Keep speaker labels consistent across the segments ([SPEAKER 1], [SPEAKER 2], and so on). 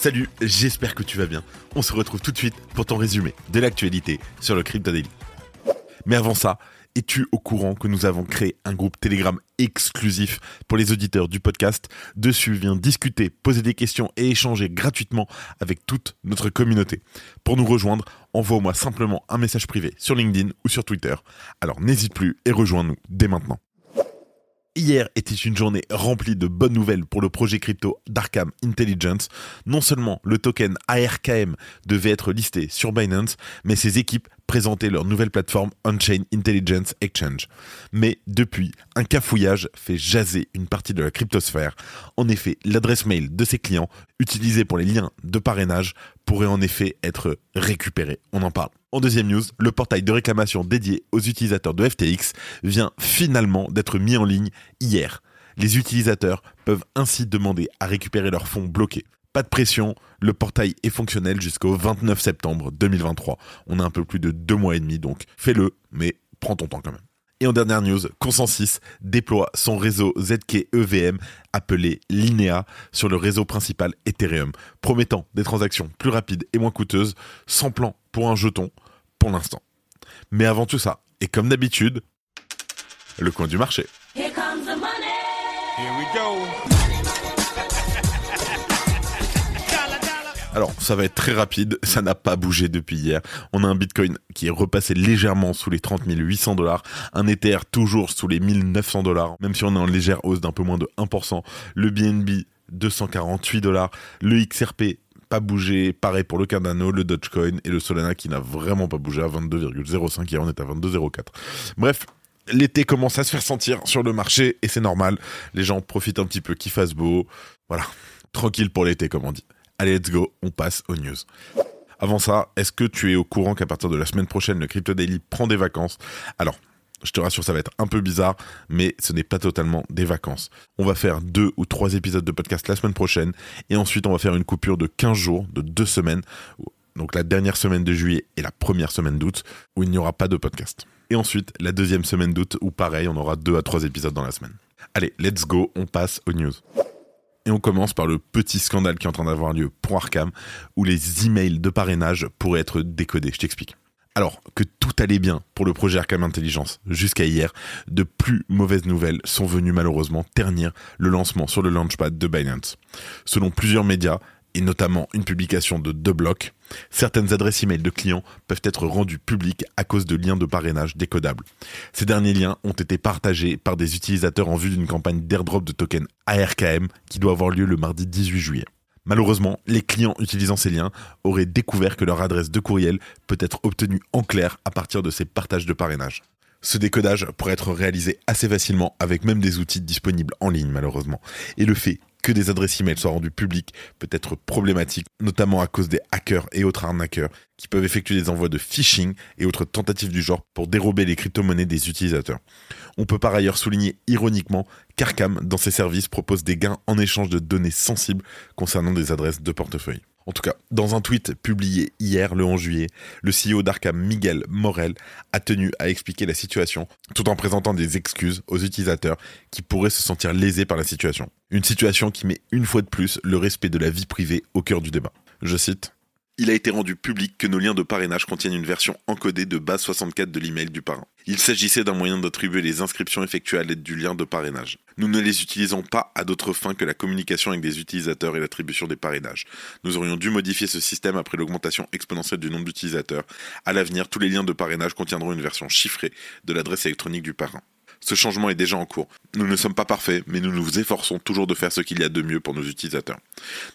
[SPEAKER 1] Salut, j'espère que tu vas bien. On se retrouve tout de suite pour ton résumé de l'actualité sur le Crypto Daily. Mais avant ça, es-tu au courant que nous avons créé un groupe Telegram exclusif pour les auditeurs du podcast? Dessus, viens discuter, poser des questions et échanger gratuitement avec toute notre communauté. Pour nous rejoindre, envoie-moi simplement un message privé sur LinkedIn ou sur Twitter. Alors n'hésite plus et rejoins-nous dès maintenant. Hier était une journée remplie de bonnes nouvelles pour le projet crypto d'Arkham Intelligence. Non seulement le token ARKM devait être listé sur Binance, mais ses équipes présentaient leur nouvelle plateforme On-Chain Intelligence Exchange. Mais depuis, un cafouillage fait jaser une partie de la cryptosphère. En effet, l'adresse mail de ses clients, utilisée pour les liens de parrainage, pourrait en effet être récupérée. On en parle. En deuxième news, le portail de réclamation dédié aux utilisateurs de FTX vient finalement d'être mis en ligne hier. Les utilisateurs peuvent ainsi demander à récupérer leurs fonds bloqués. Pas de pression, le portail est fonctionnel jusqu'au 29 septembre 2023. On a un peu plus de deux mois et demi, donc fais-le, mais prends ton temps quand même. Et en dernière news, Consensus déploie son réseau ZK EVM appelé Linea sur le réseau principal Ethereum, promettant des transactions plus rapides et moins coûteuses, sans plan pour un jeton pour l'instant. Mais avant tout ça, et comme d'habitude, le coin du marché.
[SPEAKER 2] Here comes the money.
[SPEAKER 3] Here we go.
[SPEAKER 1] Alors, ça va être très rapide, ça n'a pas bougé depuis hier. On a un Bitcoin qui est repassé légèrement sous les 30 800 dollars, un Ether toujours sous les 1900 dollars, même si on est en légère hausse d'un peu moins de 1%. Le BNB 248 dollars, le XRP pas bougé, pareil pour le Cardano, le Dogecoin et le Solana qui n'a vraiment pas bougé à 22,05 hier on est à 22,04. Bref, l'été commence à se faire sentir sur le marché et c'est normal. Les gens profitent un petit peu qu'il fasse beau. Voilà, tranquille pour l'été comme on dit. Allez, let's go, on passe aux news. Avant ça, est-ce que tu es au courant qu'à partir de la semaine prochaine, le Crypto Daily prend des vacances? Alors, je te rassure, ça va être un peu bizarre, mais ce n'est pas totalement des vacances. On va faire deux ou trois épisodes de podcast la semaine prochaine, et ensuite on va faire une coupure de 15 jours, de deux semaines, donc la dernière semaine de juillet et la première semaine d'août, où il n'y aura pas de podcast. Et ensuite, la deuxième semaine d'août, où pareil, on aura deux à trois épisodes dans la semaine. Allez, let's go, on passe aux news. Et on commence par le petit scandale qui est en train d'avoir lieu pour Arkham, où les emails de parrainage pourraient être décodés. Je t'explique. Alors que tout allait bien pour le projet Arkham Intelligence jusqu'à hier, de plus mauvaises nouvelles sont venues malheureusement ternir le lancement sur le launchpad de Binance. Selon plusieurs médias, et notamment une publication de deux blocs, certaines adresses email de clients peuvent être rendues publiques à cause de liens de parrainage décodables. Ces derniers liens ont été partagés par des utilisateurs en vue d'une campagne d'airdrop de token ARKM qui doit avoir lieu le mardi 18 juillet. Malheureusement, les clients utilisant ces liens auraient découvert que leur adresse de courriel peut être obtenue en clair à partir de ces partages de parrainage. Ce décodage pourrait être réalisé assez facilement avec même des outils disponibles en ligne malheureusement. Et le fait que des adresses email soient rendues publiques peut être problématique, notamment à cause des hackers et autres arnaqueurs qui peuvent effectuer des envois de phishing et autres tentatives du genre pour dérober les crypto-monnaies des utilisateurs. On peut par ailleurs souligner ironiquement qu'Arkham, dans ses services, propose des gains en échange de données sensibles concernant des adresses de portefeuille. En tout cas, dans un tweet publié hier, le 11 juillet, le CEO d'Arkham, Miguel Morel, a tenu à expliquer la situation tout en présentant des excuses aux utilisateurs qui pourraient se sentir lésés par la situation. Une situation qui met une fois de plus le respect de la vie privée au cœur du débat. Je cite il a été rendu public que nos liens de parrainage contiennent une version encodée de base 64 de l'email du parrain. Il s'agissait d'un moyen d'attribuer les inscriptions effectuées à l'aide du lien de parrainage. Nous ne les utilisons pas à d'autres fins que la communication avec des utilisateurs et l'attribution des parrainages. Nous aurions dû modifier ce système après l'augmentation exponentielle du nombre d'utilisateurs. À l'avenir, tous les liens de parrainage contiendront une version chiffrée de l'adresse électronique du parrain. Ce changement est déjà en cours. Nous ne sommes pas parfaits, mais nous nous efforçons toujours de faire ce qu'il y a de mieux pour nos utilisateurs.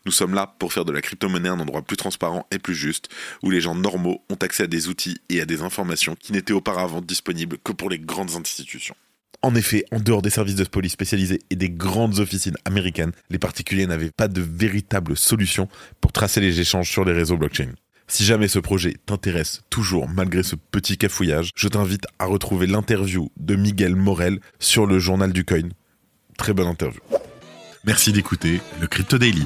[SPEAKER 1] Nous sommes là pour faire de la crypto-monnaie un endroit plus transparent et plus juste, où les gens normaux ont accès à des outils et à des informations qui n'étaient auparavant disponibles que pour les grandes institutions. En effet, en dehors des services de police spécialisés et des grandes officines américaines, les particuliers n'avaient pas de véritable solution pour tracer les échanges sur les réseaux blockchain. Si jamais ce projet t'intéresse toujours malgré ce petit cafouillage, je t'invite à retrouver l'interview de Miguel Morel sur le journal du coin. Très bonne interview.
[SPEAKER 4] Merci d'écouter le Crypto Daily.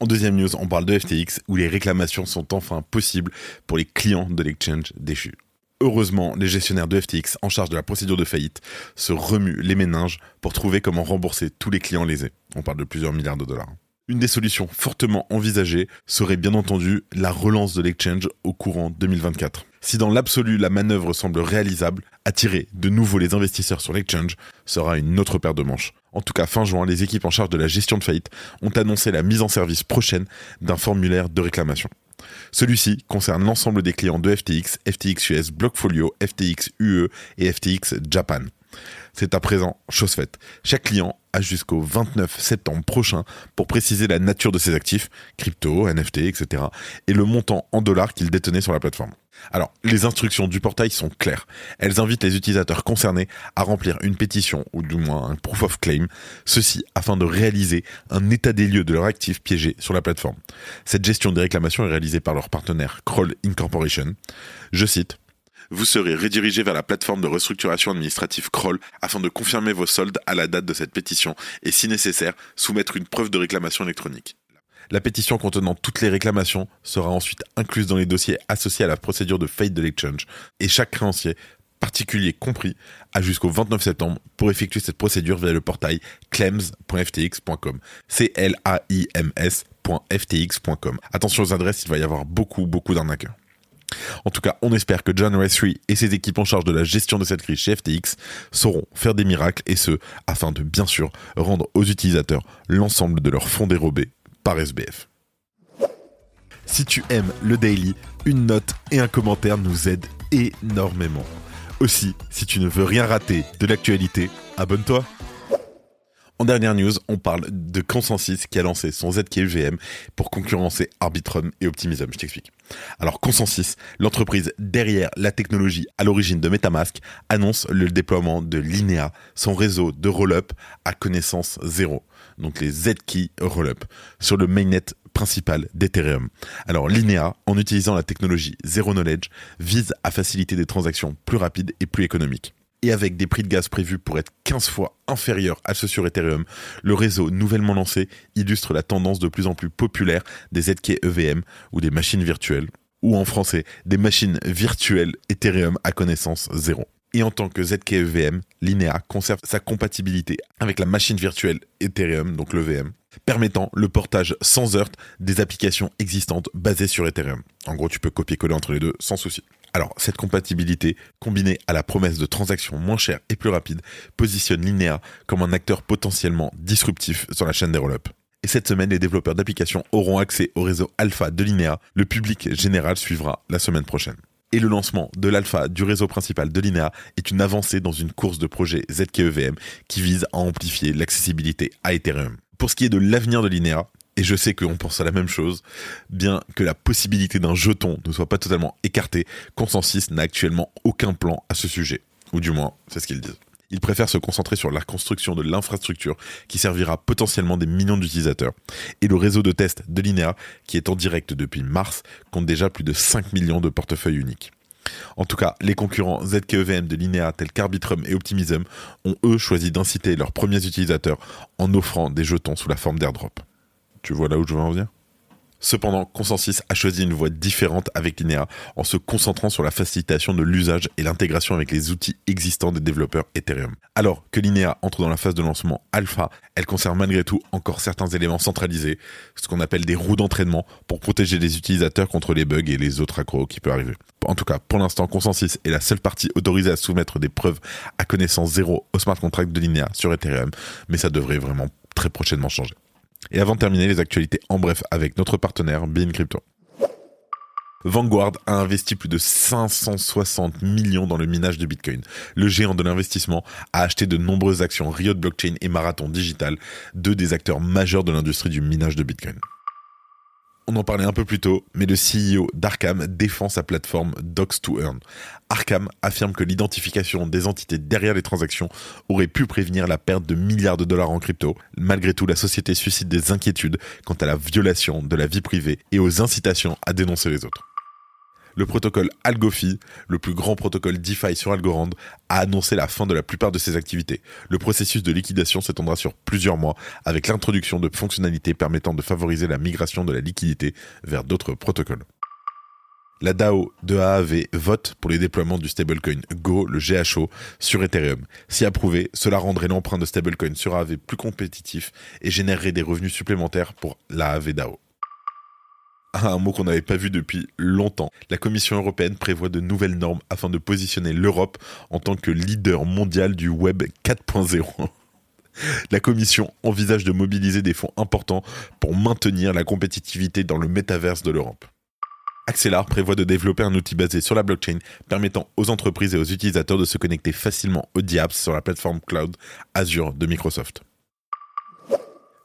[SPEAKER 1] En deuxième news, on parle de FTX où les réclamations sont enfin possibles pour les clients de l'exchange déchu. Heureusement, les gestionnaires de FTX en charge de la procédure de faillite se remuent les méninges pour trouver comment rembourser tous les clients lésés. On parle de plusieurs milliards de dollars. Une des solutions fortement envisagées serait bien entendu la relance de l'exchange au courant 2024. Si dans l'absolu la manœuvre semble réalisable, attirer de nouveau les investisseurs sur l'exchange sera une autre paire de manches. En tout cas, fin juin, les équipes en charge de la gestion de faillite ont annoncé la mise en service prochaine d'un formulaire de réclamation. Celui-ci concerne l'ensemble des clients de FTX, FTX US Blockfolio, FTX UE et FTX Japan. C'est à présent chose faite. Chaque client jusqu'au 29 septembre prochain pour préciser la nature de ses actifs, crypto, NFT, etc., et le montant en dollars qu'il détenait sur la plateforme. Alors, les instructions du portail sont claires. Elles invitent les utilisateurs concernés à remplir une pétition, ou du moins un proof of claim, ceci afin de réaliser un état des lieux de leurs actifs piégés sur la plateforme. Cette gestion des réclamations est réalisée par leur partenaire Kroll Incorporation. Je cite, vous serez redirigé vers la plateforme de restructuration administrative Kroll afin de confirmer vos soldes à la date de cette pétition et, si nécessaire, soumettre une preuve de réclamation électronique. La pétition contenant toutes les réclamations sera ensuite incluse dans les dossiers associés à la procédure de faillite de l'exchange et chaque créancier particulier compris, a jusqu'au 29 septembre pour effectuer cette procédure via le portail claims.ftx.com. C L A I M. Attention aux adresses, il va y avoir beaucoup beaucoup d'arnaqueurs. En tout cas, on espère que John Westry et ses équipes en charge de la gestion de cette crise chez FTX sauront faire des miracles et ce, afin de bien sûr rendre aux utilisateurs l'ensemble de leurs fonds dérobés par SBF. Si tu aimes le daily, une note et un commentaire nous aident énormément. Aussi, si tu ne veux rien rater de l'actualité, abonne-toi. En dernière news, on parle de Consensus qui a lancé son ZKVM pour concurrencer Arbitrum et Optimism. Je t'explique. Alors Consensus, l'entreprise derrière la technologie à l'origine de MetaMask, annonce le déploiement de Linea, son réseau de roll-up à connaissance zéro, donc les Z-Key roll-up, sur le mainnet principal d'Ethereum. Alors Linea, en utilisant la technologie Zero Knowledge, vise à faciliter des transactions plus rapides et plus économiques et avec des prix de gaz prévus pour être 15 fois inférieurs à ceux sur Ethereum, le réseau nouvellement lancé illustre la tendance de plus en plus populaire des ZK EVM ou des machines virtuelles, ou en français, des machines virtuelles Ethereum à connaissance zéro. Et en tant que ZK EVM, Linea conserve sa compatibilité avec la machine virtuelle Ethereum, donc l'EVM, permettant le portage sans heurte des applications existantes basées sur Ethereum. En gros, tu peux copier-coller entre les deux sans souci. Alors, cette compatibilité, combinée à la promesse de transactions moins chères et plus rapides, positionne Linea comme un acteur potentiellement disruptif sur la chaîne des roll Et cette semaine, les développeurs d'applications auront accès au réseau alpha de Linea. Le public général suivra la semaine prochaine. Et le lancement de l'alpha du réseau principal de Linea est une avancée dans une course de projet ZKEVM qui vise à amplifier l'accessibilité à Ethereum. Pour ce qui est de l'avenir de Linea, et je sais qu'on pense à la même chose, bien que la possibilité d'un jeton ne soit pas totalement écartée, Consensus n'a actuellement aucun plan à ce sujet. Ou du moins, c'est ce qu'ils disent. Ils préfèrent se concentrer sur la construction de l'infrastructure qui servira potentiellement des millions d'utilisateurs. Et le réseau de test de Linea, qui est en direct depuis mars, compte déjà plus de 5 millions de portefeuilles uniques. En tout cas, les concurrents ZKEVM de Linea tels qu'Arbitrum et Optimism ont eux choisi d'inciter leurs premiers utilisateurs en offrant des jetons sous la forme d'airdrop. Tu vois là où je veux en venir Cependant, Consensus a choisi une voie différente avec Linea en se concentrant sur la facilitation de l'usage et l'intégration avec les outils existants des développeurs Ethereum. Alors que Linea entre dans la phase de lancement alpha, elle conserve malgré tout encore certains éléments centralisés, ce qu'on appelle des roues d'entraînement pour protéger les utilisateurs contre les bugs et les autres accros qui peuvent arriver. En tout cas, pour l'instant, Consensus est la seule partie autorisée à soumettre des preuves à connaissance zéro au smart contract de Linea sur Ethereum, mais ça devrait vraiment très prochainement changer. Et avant de terminer, les actualités en bref avec notre partenaire Bean Crypto. Vanguard a investi plus de 560 millions dans le minage de Bitcoin. Le géant de l'investissement a acheté de nombreuses actions Riot Blockchain et Marathon Digital, deux des acteurs majeurs de l'industrie du minage de Bitcoin. On en parlait un peu plus tôt, mais le CEO d'Arkham défend sa plateforme Docs2Earn. Arkham affirme que l'identification des entités derrière les transactions aurait pu prévenir la perte de milliards de dollars en crypto. Malgré tout, la société suscite des inquiétudes quant à la violation de la vie privée et aux incitations à dénoncer les autres. Le protocole Algofi, le plus grand protocole DeFi sur Algorand, a annoncé la fin de la plupart de ses activités. Le processus de liquidation s'étendra sur plusieurs mois avec l'introduction de fonctionnalités permettant de favoriser la migration de la liquidité vers d'autres protocoles. La DAO de AAV vote pour les déploiements du stablecoin Go, le GHO, sur Ethereum. Si approuvé, cela rendrait l'emprunt de stablecoin sur AAV plus compétitif et générerait des revenus supplémentaires pour l'AAV DAO un mot qu'on n'avait pas vu depuis longtemps. La Commission européenne prévoit de nouvelles normes afin de positionner l'Europe en tant que leader mondial du Web 4.0. La Commission envisage de mobiliser des fonds importants pour maintenir la compétitivité dans le métaverse de l'Europe. Axelar prévoit de développer un outil basé sur la blockchain permettant aux entreprises et aux utilisateurs de se connecter facilement aux DApps sur la plateforme cloud Azure de Microsoft.